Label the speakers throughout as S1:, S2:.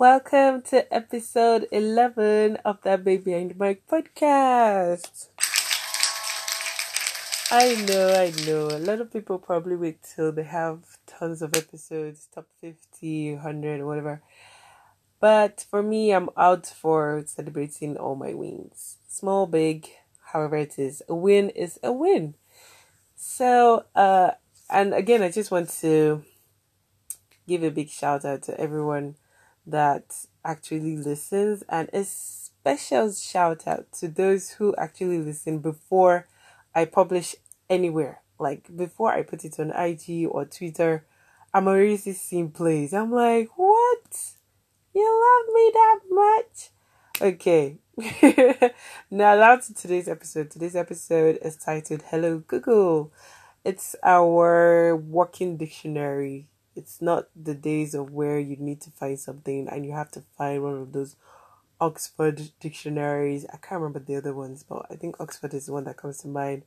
S1: Welcome to episode 11 of the Baby and Mike podcast. I know, I know. A lot of people probably wait till they have tons of episodes, top 50, 100, whatever. But for me, I'm out for celebrating all my wins. Small, big, however it is. A win is a win. So, uh, and again, I just want to give a big shout out to everyone that actually listens and a special shout out to those who actually listen before I publish anywhere. Like before I put it on IG or Twitter, I'm already seeing plays. I'm like, what? You love me that much? Okay. now that's today's episode. Today's episode is titled Hello Google. It's our working dictionary. It's not the days of where you need to find something and you have to find one of those Oxford dictionaries. I can't remember the other ones, but I think Oxford is the one that comes to mind.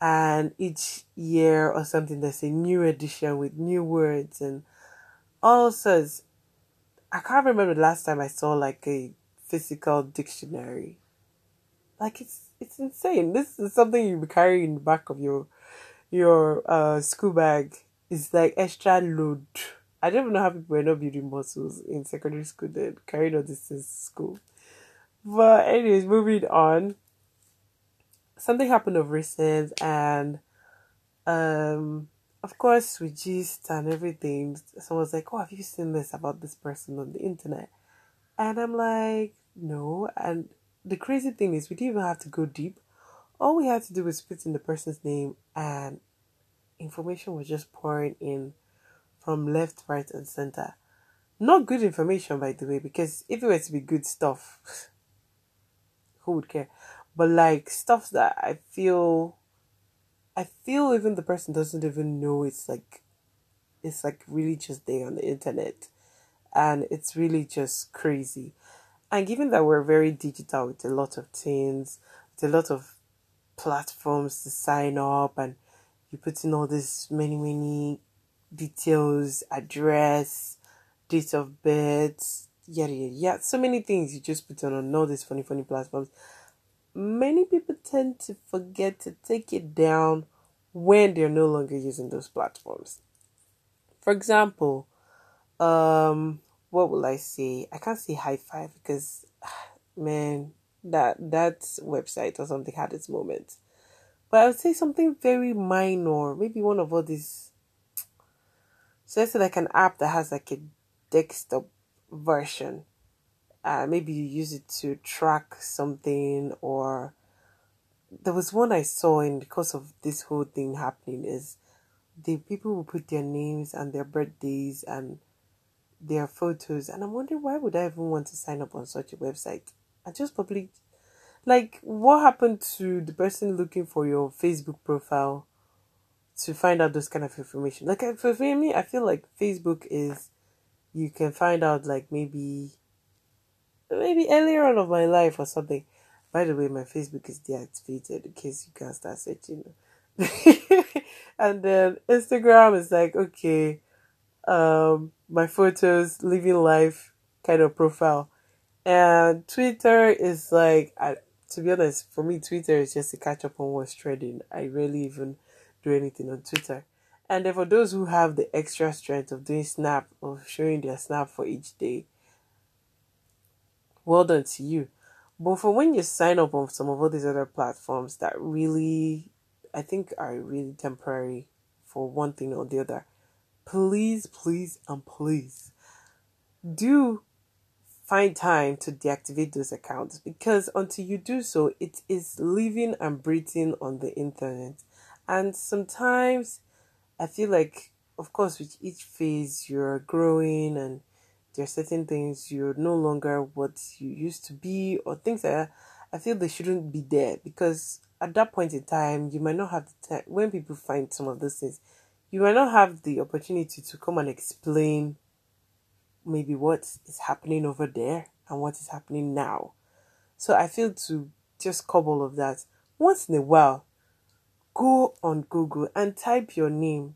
S1: And each year or something, there's a new edition with new words and all sorts. I can't remember the last time I saw like a physical dictionary. Like it's it's insane. This is something you carry in the back of your your uh school bag. It's like extra load. I don't even know how people were not building muscles in secondary school then carrying all this school. But anyways, moving on. Something happened of recent and um of course with gist and everything, someone's like, Oh, have you seen this about this person on the internet? And I'm like, No. And the crazy thing is we didn't even have to go deep. All we had to do was put in the person's name and information was just pouring in from left, right, and center. Not good information, by the way, because if it were to be good stuff, who would care? But like stuff that I feel, I feel even the person doesn't even know it's like, it's like really just there on the internet, and it's really just crazy. And given that we're very digital with a lot of things, with a lot of platforms to sign up and you put in all this many many details address date of birth yada yada yada. So many things you just put on all these funny funny platforms. Many people tend to forget to take it down when they're no longer using those platforms. For example um what will i say? I can't say Hi5 because man that that website or something had its moments but I would say something very minor, maybe one of all these. So let's say like an app that has like a desktop version. Uh, maybe you use it to track something, or there was one I saw, and because of this whole thing happening, is the people will put their names and their birthdays and their photos, and I'm wondering why would I even want to sign up on such a website? I just probably like, what happened to the person looking for your Facebook profile to find out those kind of information? Like, for me, I feel like Facebook is you can find out like maybe maybe earlier on of my life or something. By the way, my Facebook is deactivated in case you can start searching. and then Instagram is like okay, um, my photos, living life kind of profile, and Twitter is like I to be honest, for me, Twitter is just to catch up on what's trending. I rarely even do anything on Twitter. And then for those who have the extra strength of doing snap, of showing their snap for each day, well done to you. But for when you sign up on some of all these other platforms that really, I think, are really temporary for one thing or the other, please, please, and please do find time to deactivate those accounts because until you do so, it is living and breathing on the internet. And sometimes I feel like, of course, with each phase you're growing and there are certain things you're no longer what you used to be, or things that I feel they shouldn't be there because at that point in time, you might not have the time when people find some of those things, you might not have the opportunity to come and explain maybe what is happening over there and what is happening now. So I feel to just cobble of that. Once in a while, go on Google and type your name,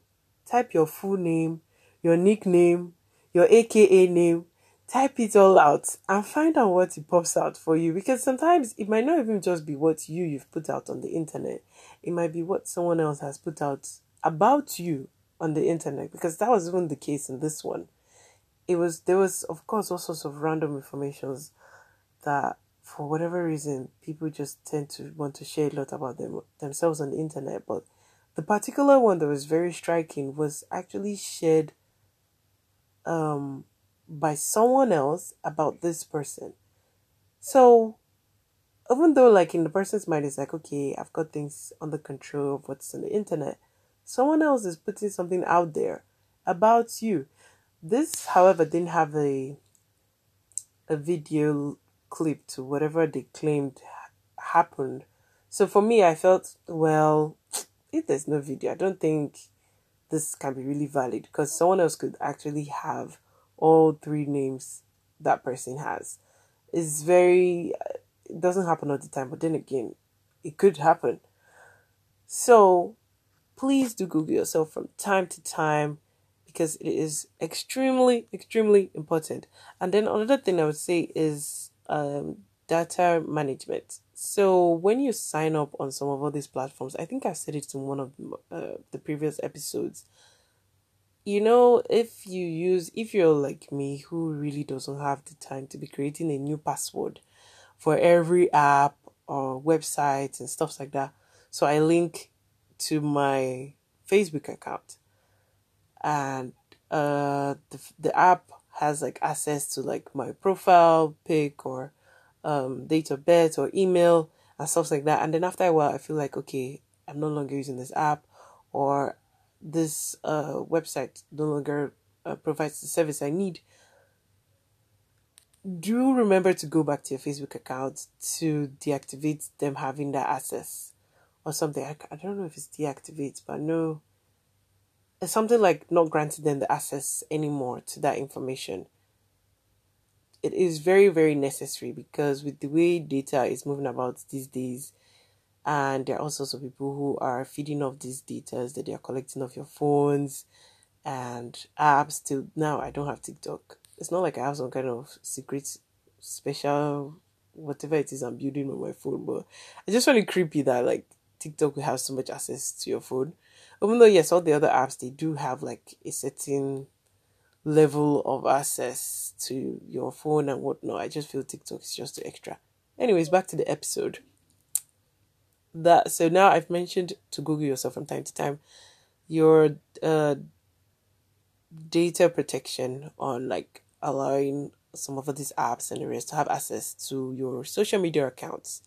S1: type your full name, your nickname, your AKA name, type it all out and find out what it pops out for you. Because sometimes it might not even just be what you you've put out on the internet. It might be what someone else has put out about you on the internet. Because that was even the case in this one it was there was of course all sorts of random informations that for whatever reason people just tend to want to share a lot about them themselves on the internet but the particular one that was very striking was actually shared um by someone else about this person. So, even though, like, in the person's mind, it's like, okay, I've got things under control of what's on the internet, someone else is putting something out there about you. This, however, didn't have a a video clip to whatever they claimed happened. So for me, I felt, well, if there's no video, I don't think this can be really valid because someone else could actually have all three names that person has. It's very, uh, it doesn't happen all the time, but then again, it could happen. So please do Google yourself from time to time because it is extremely, extremely important. And then another thing I would say is um, data management. So when you sign up on some of all these platforms, I think I said it in one of uh, the previous episodes you know, if you use, if you're like me who really doesn't have the time to be creating a new password for every app or website and stuff like that, so I link to my Facebook account, and uh, the the app has like access to like my profile pic or um date of birth or email and stuff like that. And then after a while, I feel like okay, I'm no longer using this app, or this uh, website no longer uh, provides the service I need, do remember to go back to your Facebook account to deactivate them having that access or something. I, I don't know if it's deactivate, but no, it's something like not granting them the access anymore to that information. It is very, very necessary because with the way data is moving about these days, and there are all sorts of people who are feeding off these data that they are collecting off your phones and apps till now. I don't have tiktok. It's not like i have some kind of secret special whatever it is i'm building on my phone but i just find it creepy that like tiktok will have so much access to your phone even though yes all the other apps they do have like a certain level of access to your phone and whatnot. I just feel tiktok is just too extra. Anyways back to the episode. That so now I've mentioned to Google yourself from time to time your uh, data protection on like allowing some of these apps and the rest to have access to your social media accounts.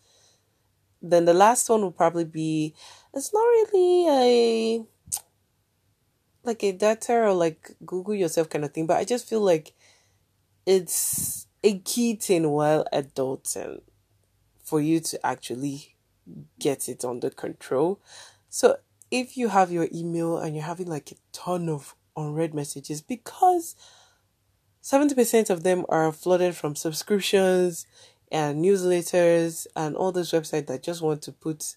S1: Then the last one will probably be it's not really a like a data or like Google yourself kind of thing, but I just feel like it's a key thing while adulting for you to actually get it under control. So if you have your email and you're having like a ton of unread messages because 70% of them are flooded from subscriptions and newsletters and all those websites that just want to put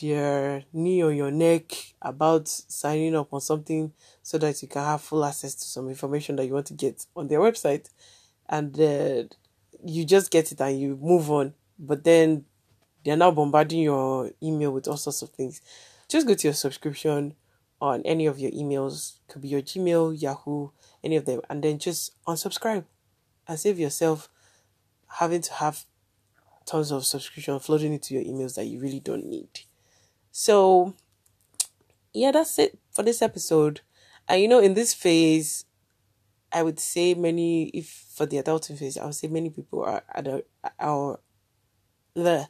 S1: their knee on your neck about signing up on something so that you can have full access to some information that you want to get on their website. And you just get it and you move on. But then they're now bombarding your email with all sorts of things. Just go to your subscription on any of your emails, could be your Gmail, Yahoo, any of them, and then just unsubscribe and save yourself having to have tons of subscription flooding into your emails that you really don't need. So, yeah, that's it for this episode. And you know, in this phase, I would say many, if for the adulting phase, I would say many people are adult, are the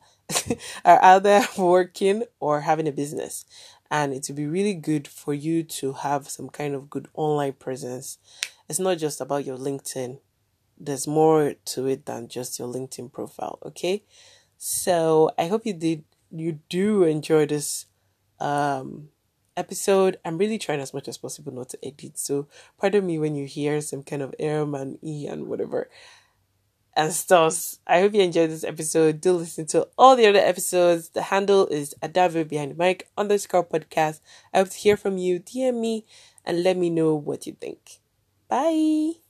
S1: are either working or having a business. And it would be really good for you to have some kind of good online presence. It's not just about your LinkedIn, there's more to it than just your LinkedIn profile, okay? So I hope you did you do enjoy this um episode. I'm really trying as much as possible not to edit. So pardon me when you hear some kind of air and E and whatever and stuff. I hope you enjoyed this episode. Do listen to all the other episodes. The handle is Adave Behind the Mic underscore podcast. I hope to hear from you. DM me and let me know what you think. Bye.